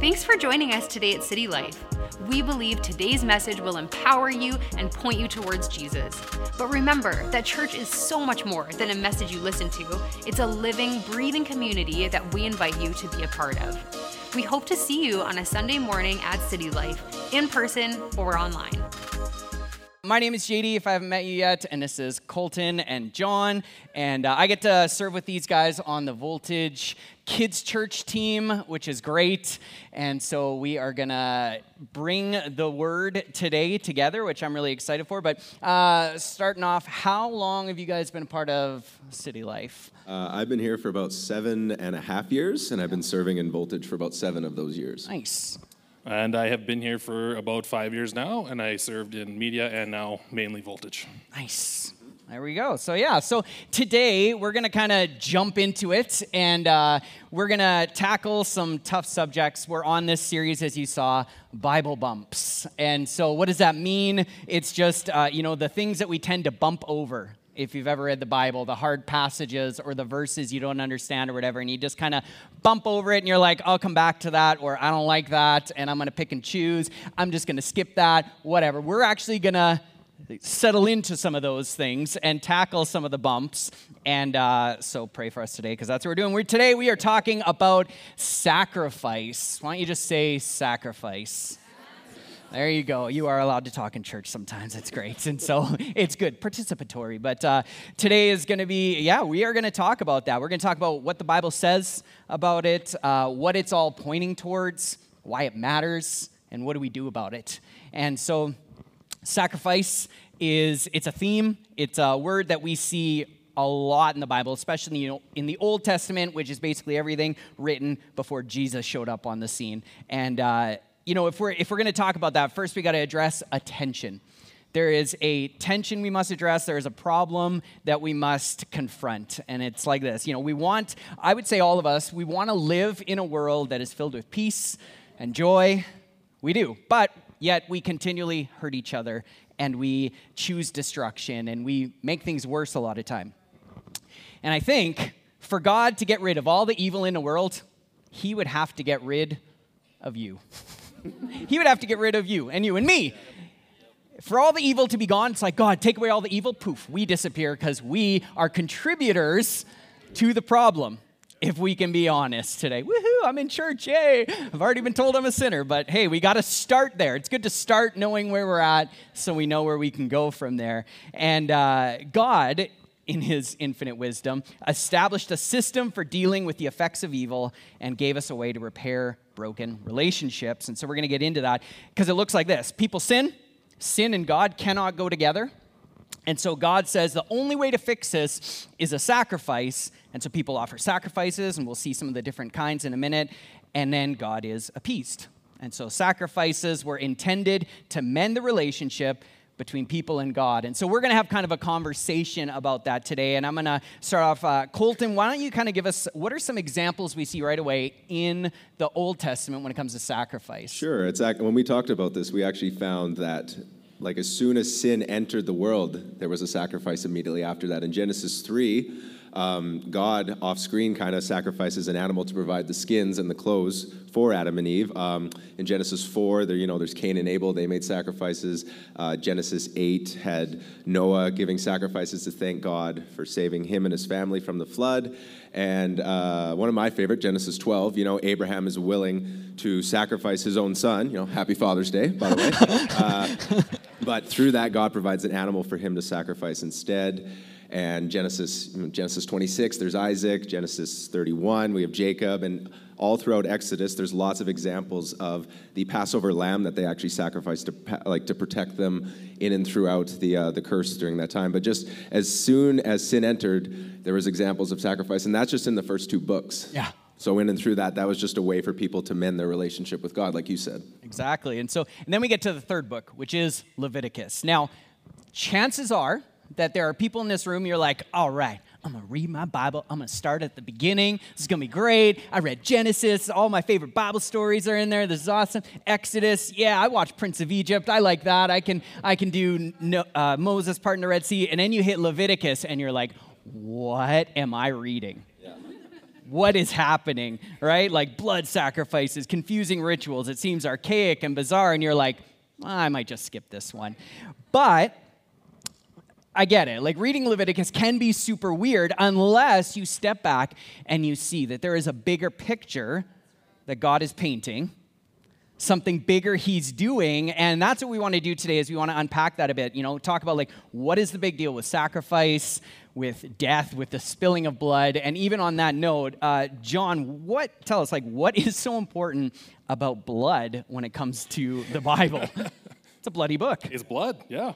Thanks for joining us today at City Life. We believe today's message will empower you and point you towards Jesus. But remember that church is so much more than a message you listen to, it's a living, breathing community that we invite you to be a part of. We hope to see you on a Sunday morning at City Life, in person or online. My name is JD, if I haven't met you yet, and this is Colton and John. And uh, I get to serve with these guys on the Voltage Kids Church team, which is great. And so we are going to bring the word today together, which I'm really excited for. But uh, starting off, how long have you guys been a part of City Life? Uh, I've been here for about seven and a half years, and I've been serving in Voltage for about seven of those years. Nice. And I have been here for about five years now, and I served in media and now mainly voltage. Nice. There we go. So, yeah, so today we're going to kind of jump into it and uh, we're going to tackle some tough subjects. We're on this series, as you saw, Bible bumps. And so, what does that mean? It's just, uh, you know, the things that we tend to bump over if you've ever read the Bible, the hard passages or the verses you don't understand or whatever, and you just kind of bump over it and you're like, I'll come back to that, or I don't like that, and I'm going to pick and choose. I'm just going to skip that, whatever. We're actually going to settle into some of those things and tackle some of the bumps. And uh, so pray for us today because that's what we're doing. We're, today we are talking about sacrifice. Why don't you just say sacrifice? There you go. You are allowed to talk in church sometimes. It's great. And so it's good, participatory. But uh, today is going to be, yeah, we are going to talk about that. We're going to talk about what the Bible says about it, uh, what it's all pointing towards, why it matters, and what do we do about it. And so sacrifice is, it's a theme, it's a word that we see a lot in the Bible, especially you know, in the Old Testament, which is basically everything written before Jesus showed up on the scene. And uh, you know, if we're if we're going to talk about that, first we got to address attention. There is a tension we must address. There is a problem that we must confront. And it's like this you know, we want, I would say, all of us, we want to live in a world that is filled with peace and joy. We do. But yet we continually hurt each other and we choose destruction and we make things worse a lot of time. And I think for God to get rid of all the evil in the world, he would have to get rid of you. he would have to get rid of you and you and me. For all the evil to be gone, it's like, God, take away all the evil, poof, we disappear because we are contributors to the problem. If we can be honest today. Woohoo, I'm in church, yay. I've already been told I'm a sinner, but hey, we got to start there. It's good to start knowing where we're at so we know where we can go from there. And uh, God, in his infinite wisdom, established a system for dealing with the effects of evil and gave us a way to repair broken relationships. And so we're going to get into that because it looks like this people sin, sin and God cannot go together. And so God says the only way to fix this is a sacrifice. And so people offer sacrifices, and we'll see some of the different kinds in a minute. And then God is appeased. And so sacrifices were intended to mend the relationship between people and God. And so we're going to have kind of a conversation about that today. And I'm going to start off. Uh, Colton, why don't you kind of give us what are some examples we see right away in the Old Testament when it comes to sacrifice? Sure. It's when we talked about this, we actually found that like as soon as sin entered the world, there was a sacrifice immediately after that. In Genesis 3, um, God off screen kind of sacrifices an animal to provide the skins and the clothes for Adam and Eve. Um, in Genesis 4, there, you know, there's Cain and Abel, they made sacrifices. Uh, Genesis 8 had Noah giving sacrifices to thank God for saving him and his family from the flood. And uh, one of my favorite, Genesis 12, you know, Abraham is willing to sacrifice his own son. You know, happy Father's Day, by the way. uh, but through that, God provides an animal for him to sacrifice instead and Genesis, Genesis 26, there's Isaac, Genesis 31, we have Jacob, and all throughout Exodus, there's lots of examples of the Passover lamb that they actually sacrificed to like to protect them in and throughout the uh, the curse during that time. But just as soon as sin entered, there was examples of sacrifice, and that's just in the first two books. Yeah. So in and through that, that was just a way for people to mend their relationship with God, like you said. Exactly. And so, and then we get to the third book, which is Leviticus. Now, chances are that there are people in this room, you're like, all right, I'm gonna read my Bible. I'm gonna start at the beginning. This is gonna be great. I read Genesis. All my favorite Bible stories are in there. This is awesome. Exodus. Yeah, I watched Prince of Egypt. I like that. I can I can do no, uh, Moses part in the Red Sea. And then you hit Leviticus, and you're like, what am I reading? what is happening, right? Like blood sacrifices, confusing rituals. It seems archaic and bizarre, and you're like, well, I might just skip this one. But I get it. Like reading Leviticus can be super weird unless you step back and you see that there is a bigger picture that God is painting, something bigger he's doing, and that's what we want to do today is we want to unpack that a bit, you know, talk about like what is the big deal with sacrifice, with death, with the spilling of blood, and even on that note, uh, John, what tell us like what is so important about blood when it comes to the Bible? It's a bloody book. It's blood, yeah.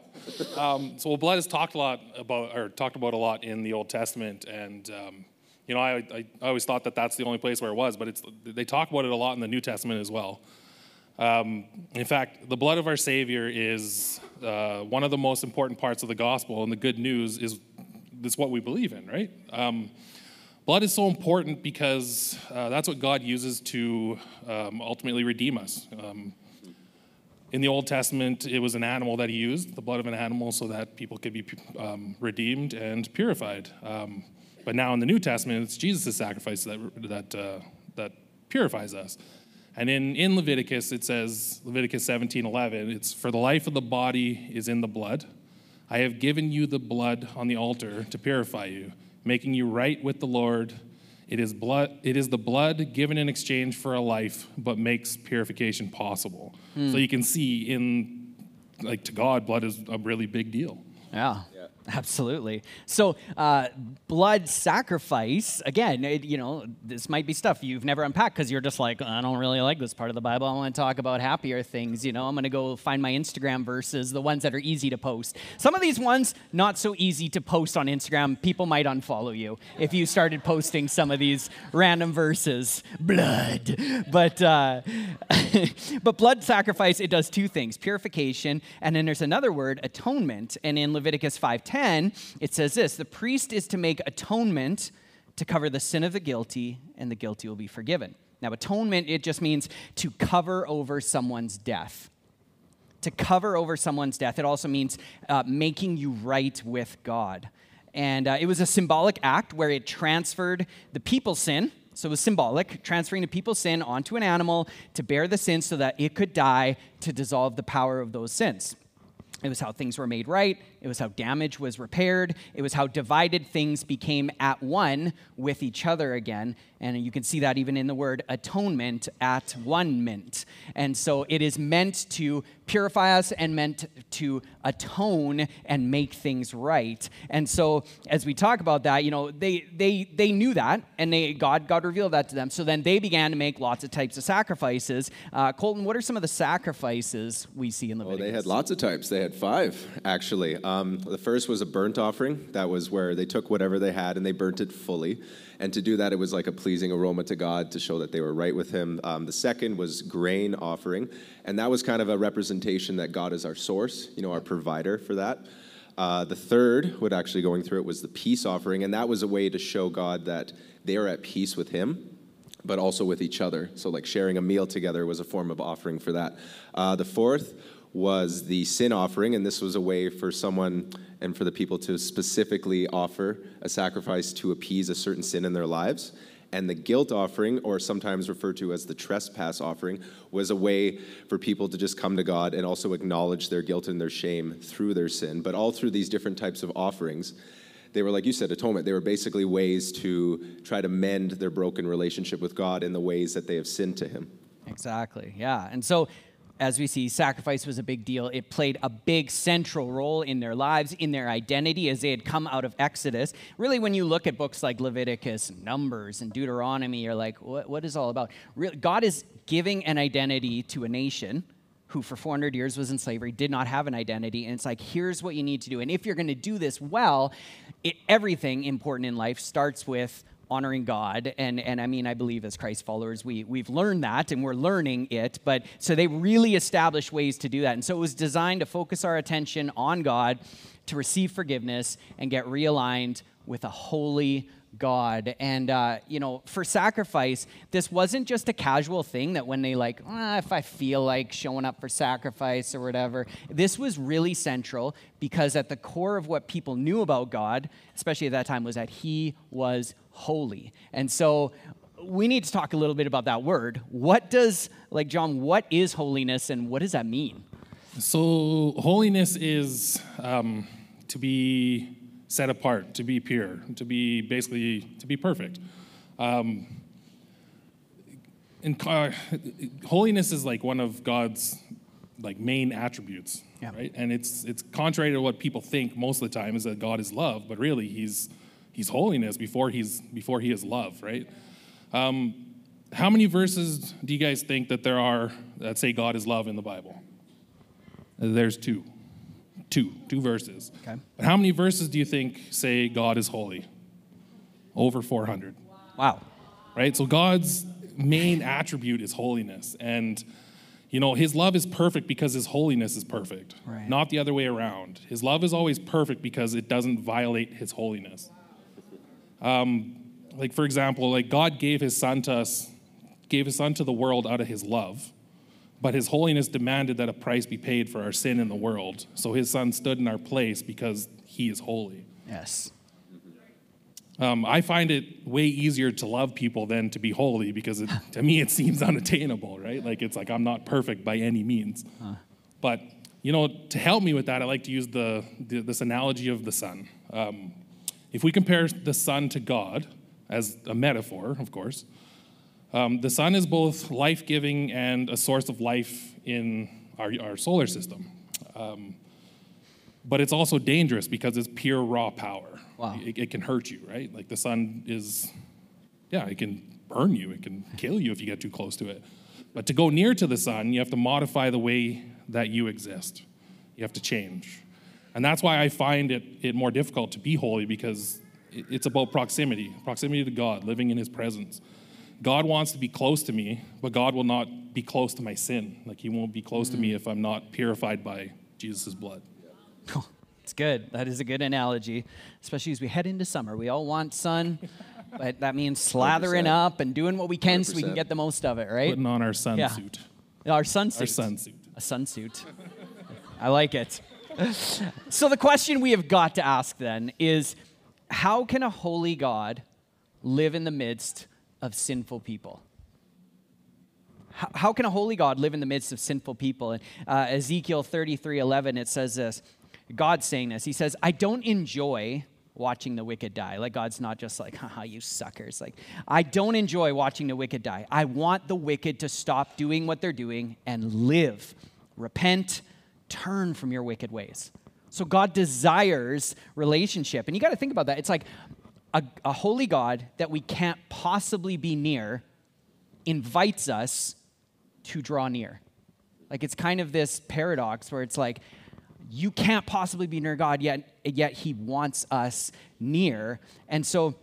Um, so well, blood is talked a lot about, or talked about a lot in the Old Testament, and um, you know, I, I, I, always thought that that's the only place where it was, but it's they talk about it a lot in the New Testament as well. Um, in fact, the blood of our Savior is uh, one of the most important parts of the gospel, and the good news is this what we believe in, right? Um, blood is so important because uh, that's what God uses to um, ultimately redeem us. In the Old Testament, it was an animal that he used, the blood of an animal, so that people could be um, redeemed and purified. Um, but now in the New Testament, it's Jesus' sacrifice that, that, uh, that purifies us. And in, in Leviticus, it says, Leviticus 17 11, it's for the life of the body is in the blood. I have given you the blood on the altar to purify you, making you right with the Lord it is, blood, it is the blood given in exchange for a life, but makes purification possible. Mm. So you can see in, like, to God, blood is a really big deal. Yeah. Absolutely. So, uh, blood sacrifice, again, it, you know, this might be stuff you've never unpacked because you're just like, I don't really like this part of the Bible. I want to talk about happier things. You know, I'm going to go find my Instagram verses, the ones that are easy to post. Some of these ones, not so easy to post on Instagram. People might unfollow you if you started posting some of these random verses. Blood. But, uh, but blood sacrifice, it does two things purification, and then there's another word, atonement. And in Leviticus 5 10, it says this The priest is to make atonement to cover the sin of the guilty, and the guilty will be forgiven. Now, atonement, it just means to cover over someone's death. To cover over someone's death. It also means uh, making you right with God. And uh, it was a symbolic act where it transferred the people's sin, so it was symbolic, transferring the people's sin onto an animal to bear the sin so that it could die to dissolve the power of those sins. It was how things were made right. It was how damage was repaired. It was how divided things became at one with each other again. And you can see that even in the word atonement, at one mint. And so it is meant to purify us and meant to atone and make things right. And so as we talk about that, you know, they they they knew that and they God God revealed that to them. So then they began to make lots of types of sacrifices. Uh, Colton, what are some of the sacrifices we see in the? Well, they had lots of types. They had five actually. Um, the first was a burnt offering. That was where they took whatever they had and they burnt it fully. And to do that, it was like a pleasing aroma to God to show that they were right with Him. Um, the second was grain offering, and that was kind of a representation that God is our source, you know, our provider for that. Uh, the third, what actually going through it, was the peace offering, and that was a way to show God that they are at peace with Him but also with each other. So, like sharing a meal together was a form of offering for that. Uh, the fourth was the sin offering, and this was a way for someone and for the people to specifically offer a sacrifice to appease a certain sin in their lives. And the guilt offering, or sometimes referred to as the trespass offering, was a way for people to just come to God and also acknowledge their guilt and their shame through their sin. But all through these different types of offerings, they were, like you said, atonement. They were basically ways to try to mend their broken relationship with God in the ways that they have sinned to Him. Exactly, yeah. And so as we see, sacrifice was a big deal. It played a big central role in their lives, in their identity as they had come out of Exodus. Really, when you look at books like Leviticus, Numbers, and Deuteronomy, you're like, what, what is all about? God is giving an identity to a nation who for 400 years was in slavery, did not have an identity. And it's like, here's what you need to do. And if you're going to do this well, it, everything important in life starts with honoring God. And, and I mean, I believe as Christ followers, we, we've learned that and we're learning it. But so they really established ways to do that. And so it was designed to focus our attention on God, to receive forgiveness, and get realigned with a holy God. And, uh, you know, for sacrifice, this wasn't just a casual thing that when they, like, ah, if I feel like showing up for sacrifice or whatever, this was really central because at the core of what people knew about God, especially at that time, was that He was holy. And so we need to talk a little bit about that word. What does, like, John, what is holiness and what does that mean? So, holiness is um, to be set apart, to be pure, to be basically to be perfect. Um, and uh, holiness is like one of God's like main attributes, Yeah. right? And it's it's contrary to what people think most of the time is that God is love, but really he's he's holiness before he's before he is love, right? Um, how many verses do you guys think that there are that say God is love in the Bible? There's two. Two. Two verses. Okay. But how many verses do you think say God is holy? Over 400. Wow. Right? So God's main attribute is holiness. And, you know, his love is perfect because his holiness is perfect, Right. not the other way around. His love is always perfect because it doesn't violate his holiness. Um, like, for example, like God gave his son to us, gave his son to the world out of his love. But his holiness demanded that a price be paid for our sin in the world. So his son stood in our place because he is holy. Yes. Um, I find it way easier to love people than to be holy because it, to me it seems unattainable, right? Like it's like I'm not perfect by any means. But you know, to help me with that, I like to use the, the this analogy of the sun. Um, if we compare the sun to God as a metaphor, of course, um, the sun is both life-giving and a source of life in our, our solar system. Um, but it's also dangerous because it's pure raw power. Wow. It, it can hurt you, right? Like the sun is, yeah, it can burn you, it can kill you if you get too close to it. But to go near to the sun, you have to modify the way that you exist. You have to change. And that's why I find it, it more difficult to be holy because it- it's about proximity proximity to God, living in His presence. God wants to be close to me, but God will not be close to my sin. Like He won't be close to me mm. if I'm not purified by Jesus' blood. It's good. That is a good analogy, especially as we head into summer. We all want sun, but that means slathering 100%. up and doing what we can so we can get the most of it, right? Putting on our sun Yeah. suit. Our sun suit. Our sun suit. A sunsuit. I like it. So the question we have got to ask then is how can a holy God live in the midst of sinful people? How, can a holy God live in the midst of sinful people? And uh, Ezekiel 33 11, it says this God's saying this. He says, I don't enjoy watching the wicked die. Like, God's not just like, haha, you suckers. Like, I don't enjoy watching the wicked die. I want the wicked to stop doing what they're doing and live. Repent, turn from your wicked ways. So, God desires relationship. And you got to think about that. It's like a, a holy God that we can't possibly be near invites us to draw near. Like it's kind of this paradox where it's like you can't possibly be near God yet yet he wants us near. And so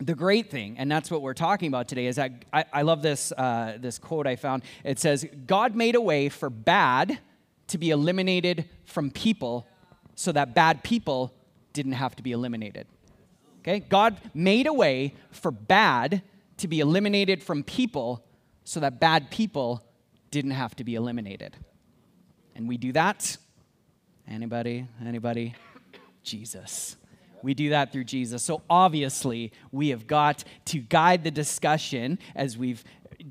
the great thing, and that's what we're talking about today, is that I, I love this, uh, this quote I found. It says, God made a way for bad to be eliminated from people so that bad people didn't have to be eliminated. Okay? God made a way for bad to be eliminated from people so that bad people didn't have to be eliminated. And we do that. Anybody? Anybody? Jesus. We do that through Jesus. So obviously, we have got to guide the discussion as we've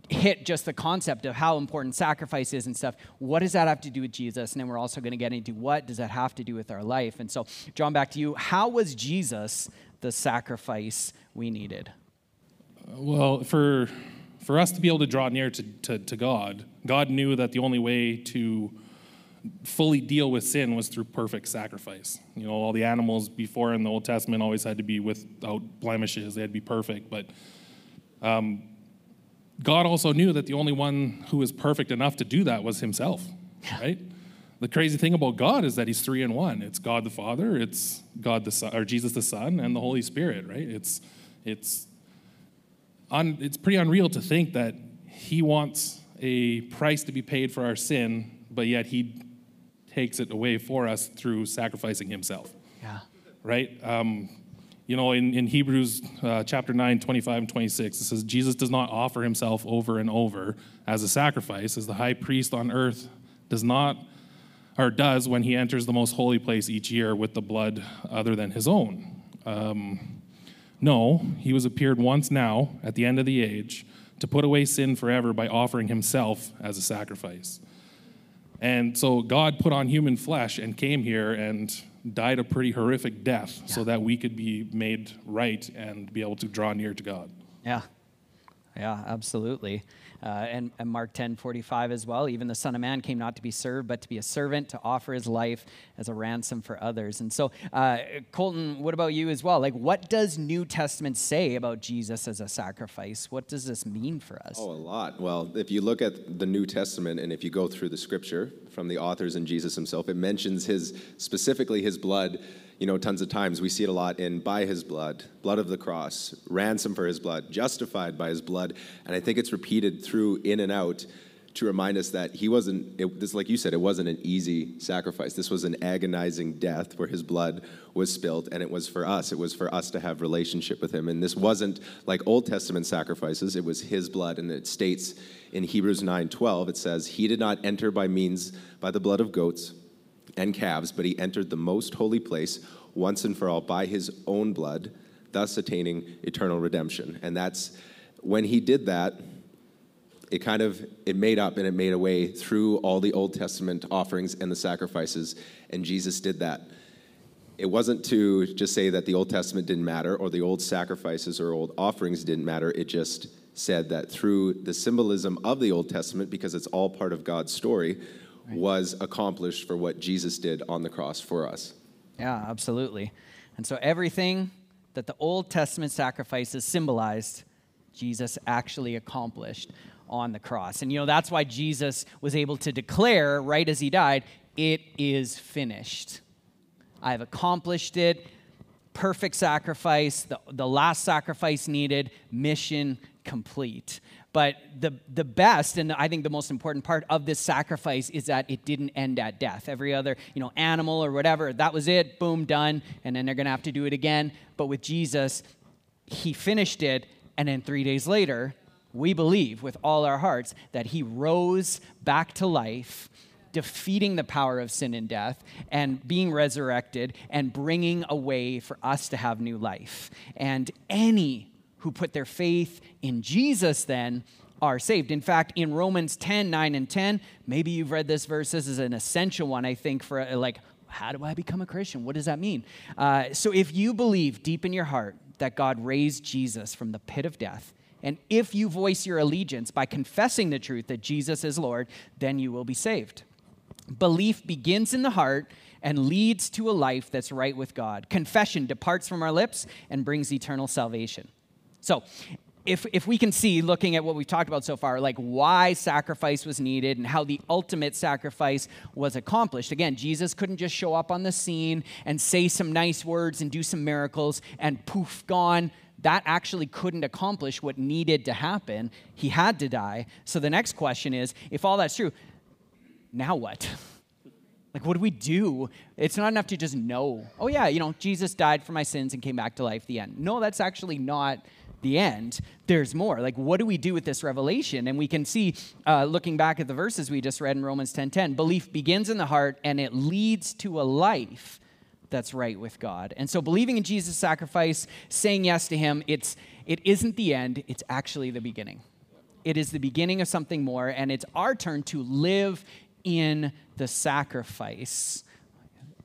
hit just the concept of how important sacrifice is and stuff. What does that have to do with Jesus? And then we're also going to get into what does that have to do with our life? And so, John, back to you. How was Jesus the sacrifice we needed? Well, for for us to be able to draw near to, to, to God, God knew that the only way to fully deal with sin was through perfect sacrifice. You know, all the animals before in the Old Testament always had to be without blemishes, they had to be perfect. But um, God also knew that the only one who was perfect enough to do that was Himself, right? The crazy thing about God is that He's three in one. It's God the Father, it's God the Son, or Jesus the Son, and the Holy Spirit, right? It's it's un, it's pretty unreal to think that he wants a price to be paid for our sin, but yet he takes it away for us through sacrificing himself, Yeah. right? Um, You know, in, in Hebrews uh, chapter 9, 25 and 26, it says, Jesus does not offer himself over and over as a sacrifice, as the high priest on earth does not, or does when he enters the most holy place each year with the blood other than his own. Um, no, he was appeared once now at the end of the age to put away sin forever by offering himself as a sacrifice. And so God put on human flesh and came here and died a pretty horrific death yeah. so that we could be made right and be able to draw near to God. Yeah. Yeah, absolutely. Uh, and, and, Mark 10 45 as well. Even the Son of Man came not to be served, but to be a servant, to offer his life as a ransom for others. And so, uh, Colton, what about you as well? Like, what does New Testament say about Jesus as a sacrifice? What does this mean for us? Oh, a lot. Well, if you look at the New Testament and if you go through the scripture from the authors and Jesus himself, it mentions his, specifically his blood you know, tons of times. We see it a lot in by his blood, blood of the cross, ransom for his blood, justified by his blood. And I think it's repeated through in and out to remind us that he wasn't, it, this, like you said, it wasn't an easy sacrifice. This was an agonizing death where his blood was spilled, and it was for us. It was for us to have relationship with him. And this wasn't like Old Testament sacrifices, it was his blood. And it states in Hebrews 9 12, it says, He did not enter by means by the blood of goats and calves, but he entered the most holy place once and for all by his own blood, thus attaining eternal redemption. And that's when he did that, it kind of it made up and it made a way through all the Old Testament offerings and the sacrifices, and Jesus did that. It wasn't to just say that the Old Testament didn't matter or the old sacrifices or old offerings didn't matter. It just said that through the symbolism of the Old Testament, because it's all part of God's story, right. was accomplished for what Jesus did on the cross for us. Yeah, absolutely. And so everything that the Old Testament sacrifices symbolized, Jesus actually accomplished on the cross. And you know, that's why Jesus was able to declare right as he died, it is finished. I have accomplished it. Perfect sacrifice, the, the last sacrifice needed, mission complete. But the, the best, and I think the most important part of this sacrifice is that it didn't end at death. Every other, you know, animal or whatever, that was it, boom, done, and then they're to have to do it again. But with Jesus, he finished it, and then three days later, we believe with all our hearts that he rose back to life defeating the power of sin and death and being resurrected and bringing a way for us to have new life. And any who put their faith in Jesus then are saved. In fact, in Romans 10 9 and 10, maybe you've read this verse. This is an essential one, I think, for uh, like, how do I become a Christian? What does that mean? Uh, so if you believe deep in your heart that God raised Jesus from the pit of death, and if you voice your allegiance by confessing the truth that Jesus is Lord, then you will be saved. Belief begins in the heart and leads to a life that's right with God. Confession departs from our lips and brings eternal salvation. So, if, if we can see, looking at what we've talked about so far, like why sacrifice was needed and how the ultimate sacrifice was accomplished. Again, Jesus couldn't just show up on the scene and say some nice words and do some miracles and poof, gone. That actually couldn't accomplish what needed to happen. He had to die. So the next question is if all that's true, now what? Like, what do we do? It's not enough to just know, oh, yeah, you know, Jesus died for my sins and came back to life, the end. No, that's actually not the end, there's more. Like, what do we do with this revelation? And we can see, uh, looking back at the verses we just read in Romans 10:10, 10, 10, belief begins in the heart and it leads to a life that's right with God. And so, believing in Jesus' sacrifice, saying yes to Him, it's it isn't the end; it's actually the beginning. It is the beginning of something more, and it's our turn to live in the sacrifice.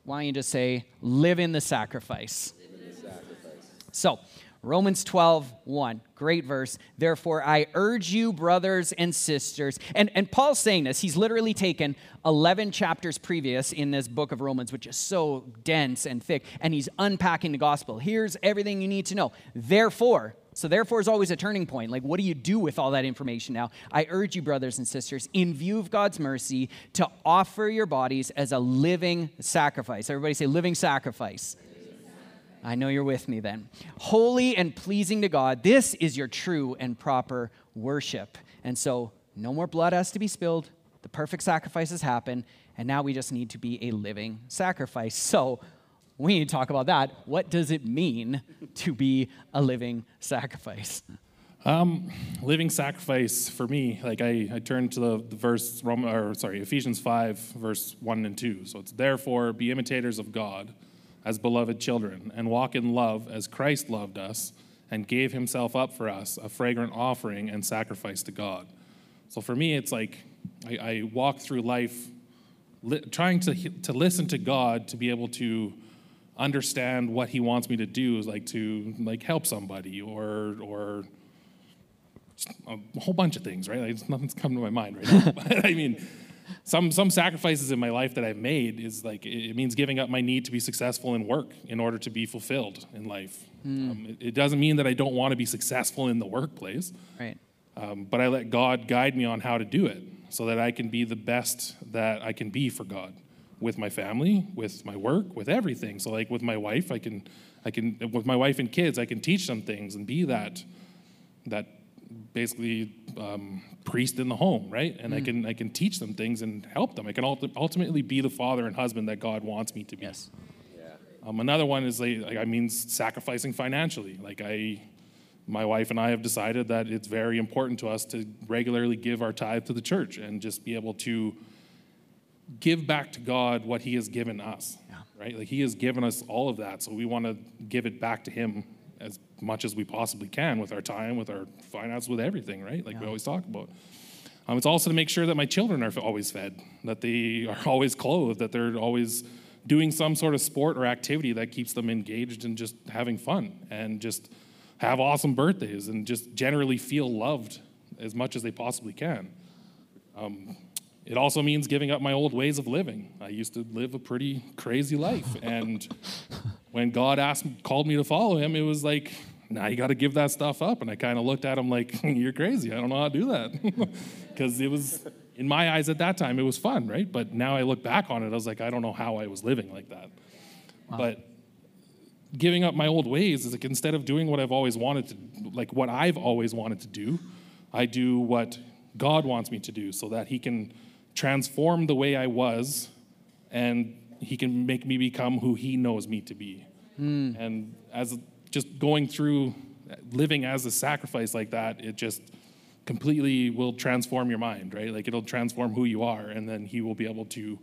Why don't you just say, live in the sacrifice? In the sacrifice. So, Romans 12, 1. Great verse. Therefore, I urge you, brothers and sisters. And, and Paul's saying this. He's literally taken 11 chapters previous in this book of Romans, which is so dense and thick, and he's unpacking the gospel. Here's everything you need to know. Therefore, so therefore is always a turning point. Like, what do you do with all that information now? I urge you, brothers and sisters, in view of God's mercy, to offer your bodies as a living sacrifice. Everybody say, living sacrifice I know you're with me then. Holy and pleasing to God, this is your true and proper worship. And so, no more blood has to be spilled. The perfect sacrifices happen. And now we just need to be a living sacrifice. So, we need to talk about that. What does it mean to be a living sacrifice? Um, living sacrifice for me like i, I turn to the, the verse Rome, or sorry ephesians 5 verse 1 and 2 so it's therefore be imitators of god as beloved children and walk in love as christ loved us and gave himself up for us a fragrant offering and sacrifice to god so for me it's like i, I walk through life li- trying to, to listen to god to be able to understand what he wants me to do is like to like help somebody or or a whole bunch of things, right? Like, nothing's coming to my mind right now. but I mean, some some sacrifices in my life that I've made is like it means giving up my need to be successful in work in order to be fulfilled in life. Hmm. Um, it, it doesn't mean that I don't want to be successful in the workplace, Right. um, but I let God guide me on how to do it so that I can be the best that I can be for God with my family, with my work, with everything. So like with my wife, I can I can with my wife and kids, I can teach them things and be that that basically um, priest in the home, right? And I can I can teach them things and help them. I can ulti- ultimately be the father and husband that God wants me to be. Yes. Um, another one is like, like I mean sacrificing financially. Like I, my wife and I have decided that it's very important to us to regularly give our tithe to the church and just be able to give back to God what He has given us. Yeah. Right? Like He has given us all of that, so we want to give it back to Him as much as we possibly can with our time, with our finance, with everything. Right? Like we always talk about. Um, it's also to make sure that my children are always fed, that they are always clothed, that they're always doing some sort of sport or activity that keeps them engaged and just having fun and just have awesome birthdays and just generally feel loved as much as they possibly can. Um, it also means giving up my old ways of living. I used to live a pretty crazy life, and when God asked, called me to follow Him, it was like, now you got to give that stuff up. And I kind of looked at him like, you're crazy. I don't know how to do that, because it was in my eyes at that time it was fun, right? But now I look back on it, I was like, I don't know how I was living like that. But giving up my old ways is like instead of doing what I've always wanted to, like what I've always wanted to do, I do what God wants me to do so that He can transform the way I was and He can make me become who He knows me to be. Hmm. And as just going through living as a sacrifice like that, it just completely will transform your mind, right? Like it'll transform who you are, and then He will be able to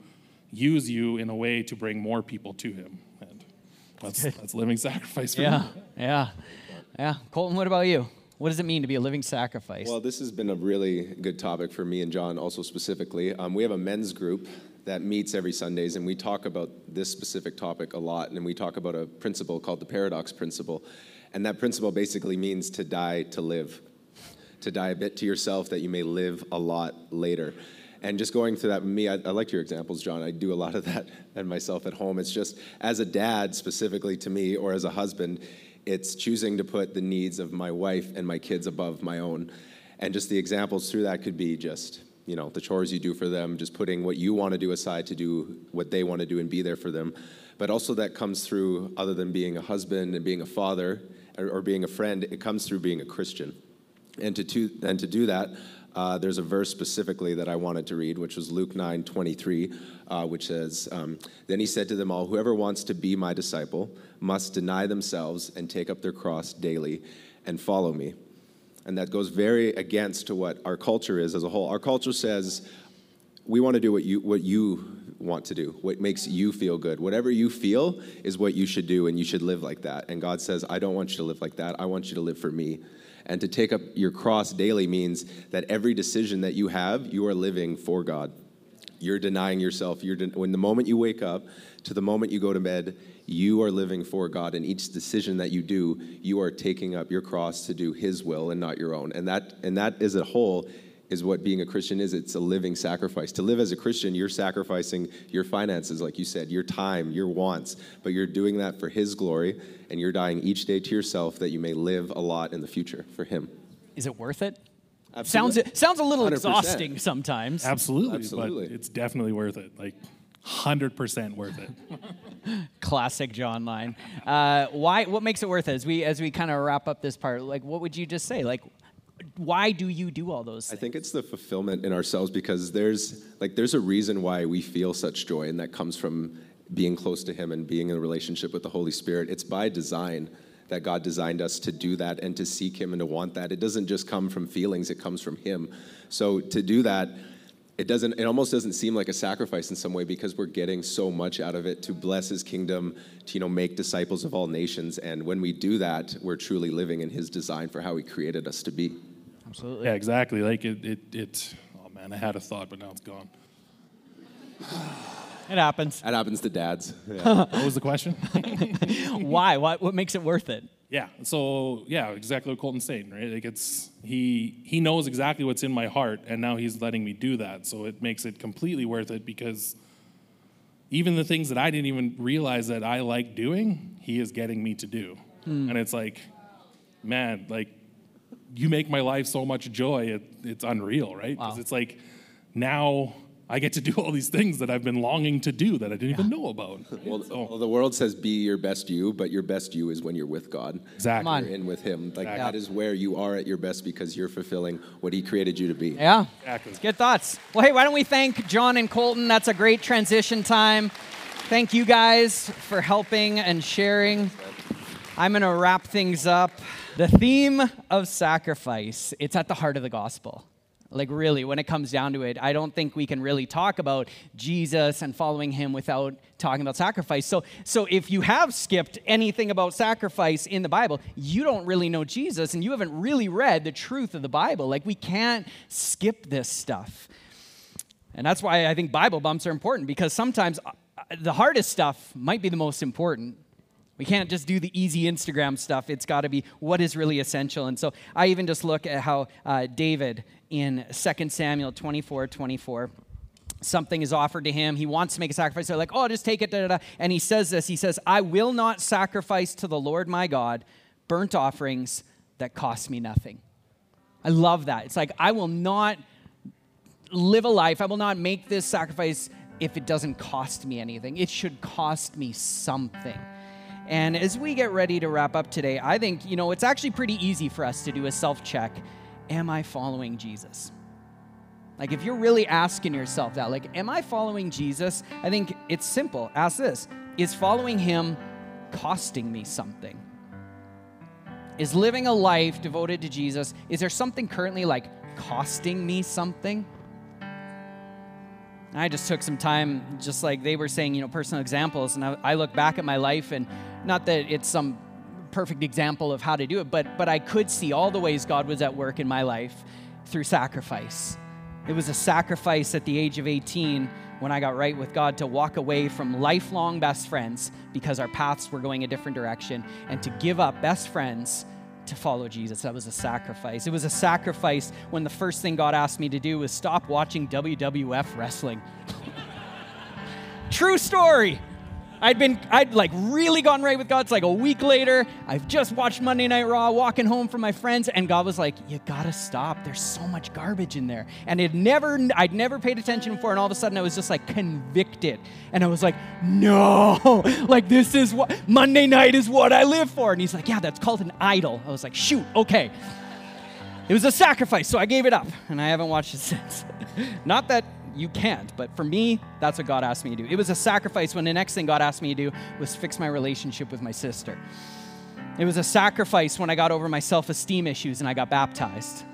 use you in a way to bring more people to Him. And that's, that's living sacrifice for Yeah. me. Yeah. Yeah. Colton, what about you? What does it mean to be a living sacrifice? Well, this has been a really good topic for me and John, also specifically. Um, we have a men's group that meets every Sundays, and we talk about this specific topic a lot. And we talk about a principle called the paradox principle. And that principle basically means to die to live, to die a bit to yourself that you may live a lot later. And just going through that, me, I, I your examples, John. I do a lot of that and myself at home. It's just as a dad, specifically to me, or as a husband, it's choosing to put the needs of my wife and my kids above my own. And just the examples through that could be just, you know, the chores you do for them, just putting what you want to do aside to do what they want to do and be there for them. But also that comes through, other than being a husband and being a father or, or being a friend, it comes through being a Christian. And to, to, and to do that, uh, there's a verse specifically that I wanted to read, which was Luke 9 23, uh, which says, um, Then he said to them all, Whoever wants to be my disciple must deny themselves and take up their cross daily and follow me. And that goes very against to what our culture is as a whole. Our culture says, we want to do what you what you want to do what makes you feel good whatever you feel is what you should do and you should live like that and god says i don't want you to live like that i want you to live for me and to take up your cross daily means that every decision that you have you are living for god. You're denying yourself. You're den- when the moment you wake up to the moment you go to bed you are living for god. And each decision that you do you are taking up your cross to do his will and not your own. And that and that as a whole is what being a Christian is. It's a living sacrifice. To live as a Christian, you're sacrificing your finances, like you said, your time, your wants, but you're doing that for His glory, and you're dying each day to yourself that you may live a lot in the future for Him. Is it worth it? Absolutely. Sounds sounds a little 100%. exhausting sometimes. Absolutely, Absolutely. but it's definitely worth it. Like, hundred percent worth it. Classic John line. Uh, why? What makes it worth it? As we as we kind of wrap up this part, like, what would you just say? Like, why do you do all those things? I think it's the fulfillment in ourselves because there's like there's a reason why we feel such joy, and that comes from being close to Him and being in a relationship with the Holy Spirit. It's by design that God designed us to do that and to seek Him and to want that. It doesn't just come from feelings, it comes from Him. So to do that, it doesn't it almost doesn't seem like a sacrifice in some way because we're getting so much out of it to bless his kingdom to you know make disciples of all nations and when we do that we're truly living in his design for how he created us to be Absolutely. Yeah, exactly. Like it, it, it. Oh man, I had a thought, but now it's gone. It happens. that happens to dads yeah. What was the question? Why? What, what makes it worth it? yeah. So yeah, exactly what Colton's saying, right? Like it's he he knows exactly what's in my heart, and now he's letting me do that. So it makes it completely worth it because even the things that I didn't even realize that I like doing, he is getting me to do. Hmm. And it's like, man, like you make my life so much joy. It, it's unreal, right? Because Wow. it's like now I get to do all these things that I've been longing to do that I didn't even know about. well, So- well, the world says be your best you but your best you is when you're with god exactly. Come on. you're in with him like Exactly. that is where you are at your best because you're fulfilling what he created you to be Yeah. Exactly. Good thoughts. Well, hey, why don't we thank John and Colton? That's a great transition time. Thank you guys for helping and sharing. I'm going to wrap things up. The theme of sacrifice, it's at the heart of the gospel. Like, really, when it comes down to it, I don't think we can really talk about Jesus and following him without talking about sacrifice. So, so if you have skipped anything about sacrifice in the Bible, you don't really know Jesus and you haven't really read the truth of the Bible. Like, we can't skip this stuff. And that's why I think Bible bumps are important because sometimes uh, the hardest stuff might be the most important. We can't just do the easy Instagram stuff. It's got to be what is really essential. And so I even just look at how uh, David in 2 Samuel 24 24, something is offered to him. He wants to make a sacrifice. They're like, oh, just take it. Da, da, da. And he says this He says, I will not sacrifice to the Lord my God burnt offerings that cost me nothing. I love that. It's like, I will not live a life, I will not make this sacrifice if it doesn't cost me anything. It should cost me something. And as we get ready to wrap up today, I think, you know, it's actually pretty easy for us to do a self check. Am I following Jesus? Like, if you're really asking yourself that, like, am I following Jesus? I think it's simple. Ask this Is following him costing me something? Is living a life devoted to Jesus, is there something currently like costing me something? I just took some time, just like they were saying, you know, personal examples. And I, I look back at my life, and not that it's some perfect example of how to do it, but, but I could see all the ways God was at work in my life through sacrifice. It was a sacrifice at the age of 18 when I got right with God to walk away from lifelong best friends because our paths were going a different direction and to give up best friends to follow Jesus. That was a sacrifice. It was a sacrifice when the first thing God asked me to do was stop watching WWF wrestling. True story. I'd been, I'd like really gone right with God. It's like a week later. I've just watched Monday Night Raw, walking home from my friends, and God was like, "You gotta stop. There's so much garbage in there." And it never, I'd never paid attention before, and all of a sudden I was just like convicted, and I was like, "No, like this is what Monday night is what I live for." And He's like, "Yeah, that's called an idol." I was like, "Shoot, okay." It was a sacrifice, so I gave it up, and I haven't watched it since. Not that you can't, but for me, that's what God asked me to do. It was a sacrifice when the next thing God asked me to do was fix my relationship with my sister. It was a sacrifice when I got over my self esteem issues and I got baptized.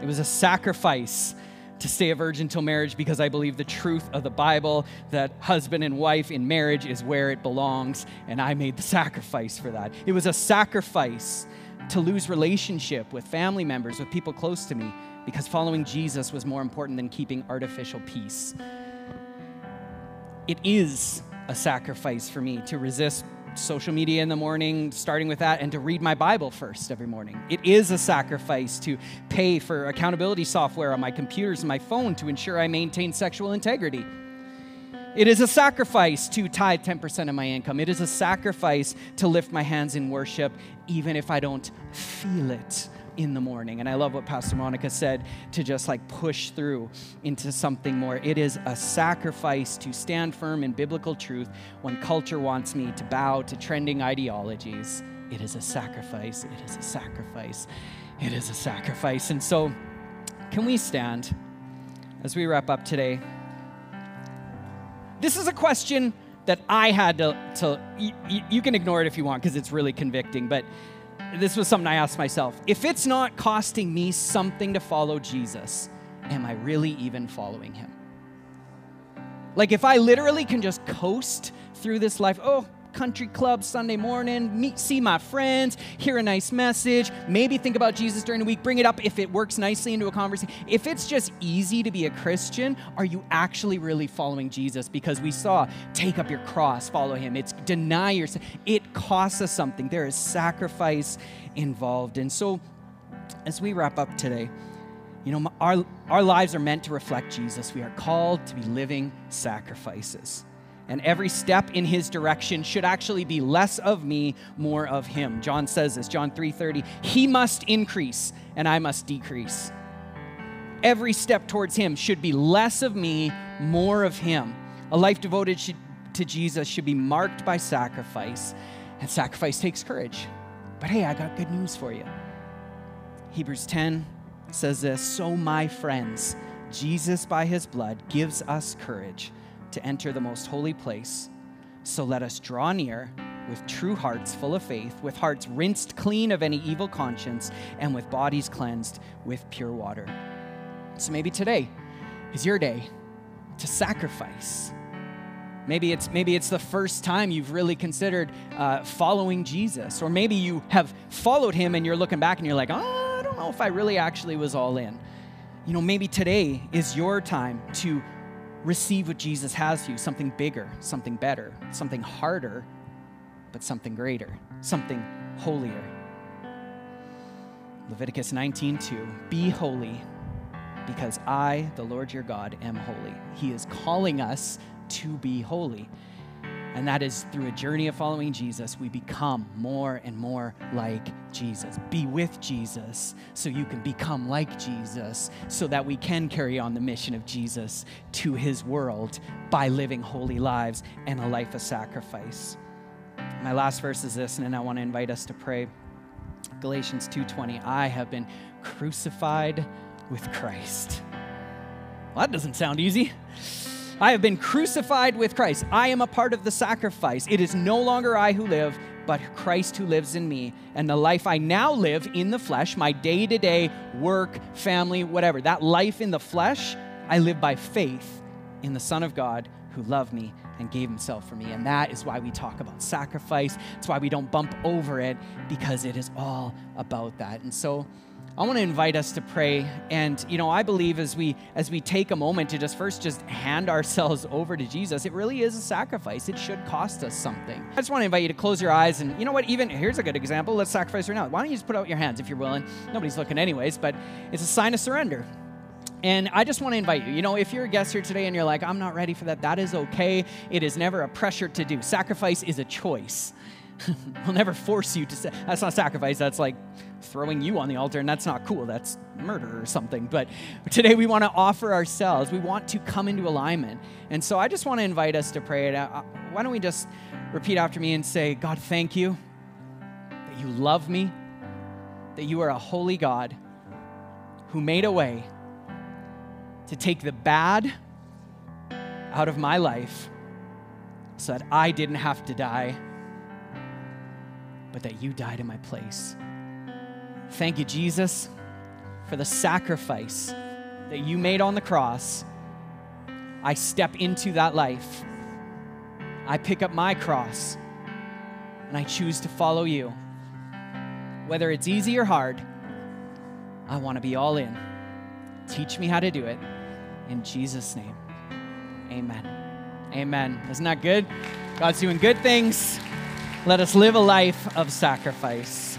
It was a sacrifice to stay a virgin till marriage because I believe the truth of the Bible that husband and wife in marriage is where it belongs, and I made the sacrifice for that. It was a sacrifice to lose relationship with family members, with people close to me, because following Jesus was more important than keeping artificial peace. It is a sacrifice for me to resist social media in the morning, starting with that, and to read my Bible first every morning. It is a sacrifice to pay for accountability software on my computers and my phone to ensure I maintain sexual integrity. It is a sacrifice to tithe 10% of my income. It is a sacrifice to lift my hands in worship, even if I don't feel it in the morning. And I love what Pastor Monica said to just like push through into something more. It is a sacrifice to stand firm in biblical truth when culture wants me to bow to trending ideologies. It is a sacrifice. It is a sacrifice. It is a sacrifice. And so, can we stand as we wrap up today? This is a question that I had to, to you, you can ignore it if you want because it's really convicting, but this was something I asked myself. If it's not costing me something to follow Jesus, am I really even following him? Like, if I literally can just coast through this life, oh, country club Sunday morning, meet, see my friends, hear a nice message, maybe think about Jesus during the week, bring it up if it works nicely into a conversation. If it's just easy to be a Christian, are you actually really following Jesus? Because we saw take up your cross, follow him. It's deny yourself. It costs us something. There is sacrifice involved. And so, as we wrap up today, you know, our, our lives are meant to reflect Jesus. We are called to be living sacrifices. And every step in his direction should actually be less of me, more of him. John says this, John 3:30, he must increase and I must decrease. Every step towards him should be less of me, more of him. A life devoted to Jesus should be marked by sacrifice, and sacrifice takes courage. But hey, I got good news for you. Hebrews 10 says this So, my friends, Jesus by his blood gives us courage to enter the most holy place. So, let us draw near with true hearts full of faith, with hearts rinsed clean of any evil conscience, and with bodies cleansed with pure water. So, maybe today is your day to sacrifice. Maybe it's, maybe it's the first time you've really considered uh, following Jesus. Or maybe you have followed him and you're looking back and you're like, oh, I don't know if I really actually was all in. You know, maybe today is your time to receive what Jesus has for you something bigger, something better, something harder, but something greater, something holier. Leviticus 19:2 Be holy because I, the Lord your God, am holy. He is calling us to be holy. And that is through a journey of following Jesus, we become more and more like Jesus. Be with Jesus so you can become like Jesus, so that we can carry on the mission of Jesus to his world by living holy lives and a life of sacrifice. My last verse is this, and then I want to invite us to pray. Galatians 2:20, I have been crucified with Christ. Well, that doesn't sound easy. I have been crucified with Christ. I am a part of the sacrifice. It is no longer I who live, but Christ who lives in me. And the life I now live in the flesh, my day to day work, family, whatever, that life in the flesh, I live by faith in the Son of God who loved me and gave himself for me. And that is why we talk about sacrifice. It's why we don't bump over it because it is all about that. And so, I want to invite us to pray. And, you know, I believe as we as we take a moment to just first just hand ourselves over to Jesus, it really is a sacrifice. It should cost us something. I just want to invite you to close your eyes and you know what, even here's a good example. Let's sacrifice right now. Why don't you just put out your hands if you're willing? Nobody's looking anyways, but it's a sign of surrender. And I just want to invite you. You know, if you're a guest here today and you're like, I'm not ready for that, that is okay. It is never a pressure to do. Sacrifice is a choice. we'll never force you to say that's not sacrifice that's like throwing you on the altar and that's not cool that's murder or something but today we want to offer ourselves we want to come into alignment and so i just want to invite us to pray why don't we just repeat after me and say god thank you that you love me that you are a holy god who made a way to take the bad out of my life so that i didn't have to die but that you died in my place. Thank you, Jesus, for the sacrifice that you made on the cross. I step into that life. I pick up my cross and I choose to follow you. Whether it's easy or hard, I want to be all in. Teach me how to do it. In Jesus' name, amen. Amen. Isn't that good? God's doing good things. Let us live a life of sacrifice.